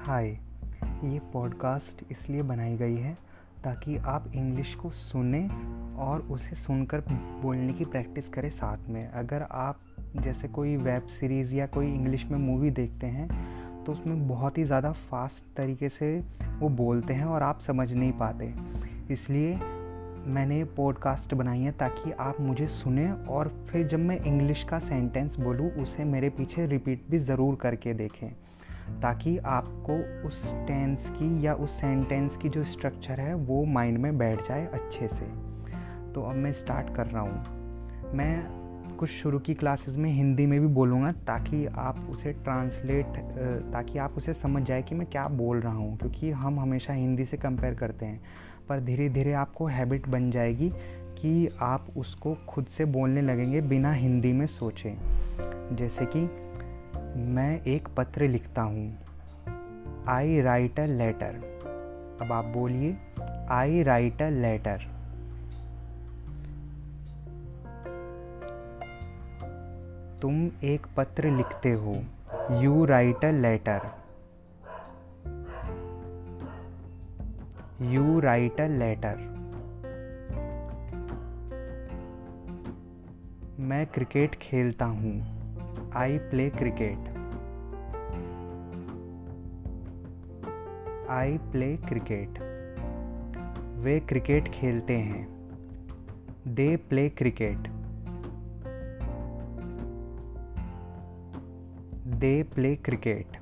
हाय, ये पॉडकास्ट इसलिए बनाई गई है ताकि आप इंग्लिश को सुने और उसे सुनकर बोलने की प्रैक्टिस करें साथ में। अगर आप जैसे कोई वेब सीरीज़ या कोई इंग्लिश में मूवी देखते हैं तो उसमें बहुत ही ज़्यादा फास्ट तरीके से वो बोलते हैं और आप समझ नहीं पाते। इसलिए मैंने पॉडकास्ट बनाई है ताकि आप मुझे सुने और फिर जब मैं इंग्लिश का सेंटेंस बोलूँ, उसे मेरे पीछे रिपीट भी ज़रूर करके देखें। ताकि आपको उस टेंस की या उस सेंटेंस की जो स्ट्रक्चर है, वो माइंड में बैठ जाए अच्छे से। तो अब मैं स्टार्ट कर रहा हूँ। मैं कुछ शुरू की क्लासेस में हिंदी में भी बोलूँगा ताकि आप उसे ट्रांसलेट ताकि आप उसे समझ जाए कि मैं क्या बोल रहा हूँ, क्योंकि हम हमेशा हिंदी से कंपेयर करते हैं। पर धीरे धीरे आपको हैबिट बन जाएगी कि आप उसको खुद से बोलने लगेंगे बिना हिंदी में सोचें। जैसे कि मैं एक पत्र लिखता हूँ। आई राइट अ लेटर अब आप बोलिए आई राइट अ लेटर तुम एक पत्र लिखते हो। You write a letter you write a letter मैं क्रिकेट खेलता हूँ। I play cricket I play cricket way cricket खेलते हैं। They play cricket. They play cricket.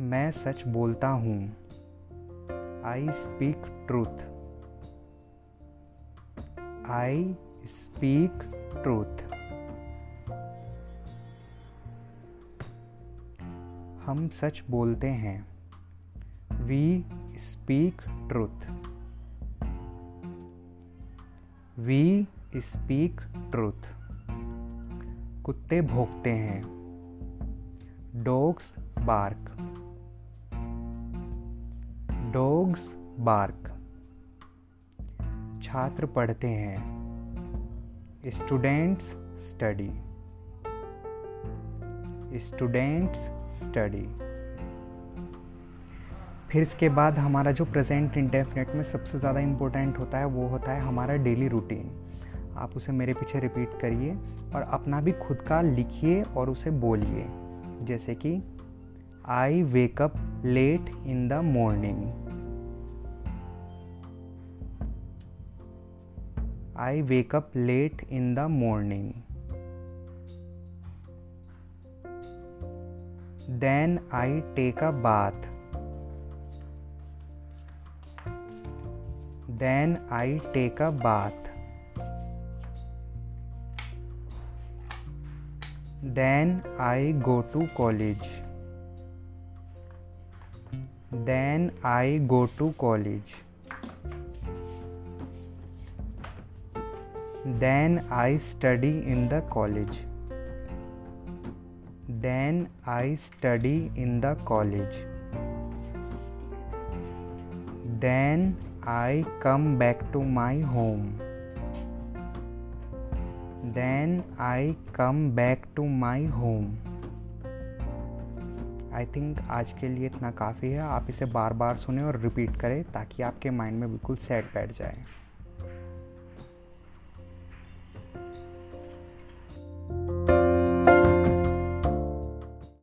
मैं सच बोलता हूँ। I speak truth I speak truth हम सच बोलते हैं। We speak truth we speak truth कुत्ते भोंकते हैं। डॉग्स बार्क डॉग्स बार्क छात्र पढ़ते हैं। स्टूडेंट्स स्टडी स्टूडेंट्स स्टडी फिर इसके बाद हमारा जो प्रेजेंट इंडेफिनेट में सबसे ज़्यादा इम्पोर्टेंट होता है, वो होता है हमारा डेली रूटीन आप उसे मेरे पीछे रिपीट करिए और अपना भी खुद का लिखिए और उसे बोलिए। जैसे कि I wake up late in the morning I wake up late in the morning. Then I take a bath. Then I take a bath. Then I go to college. Then I go to college. Then I study in the college. Then I study in the college. Then I come back to my home. Then I come back to my home. I think आज के लिए इतना काफ़ी है आप इसे बार बार सुने और रिपीट करें ताकि आपके माइंड में बिल्कुल सेट बैठ जाए Thank you.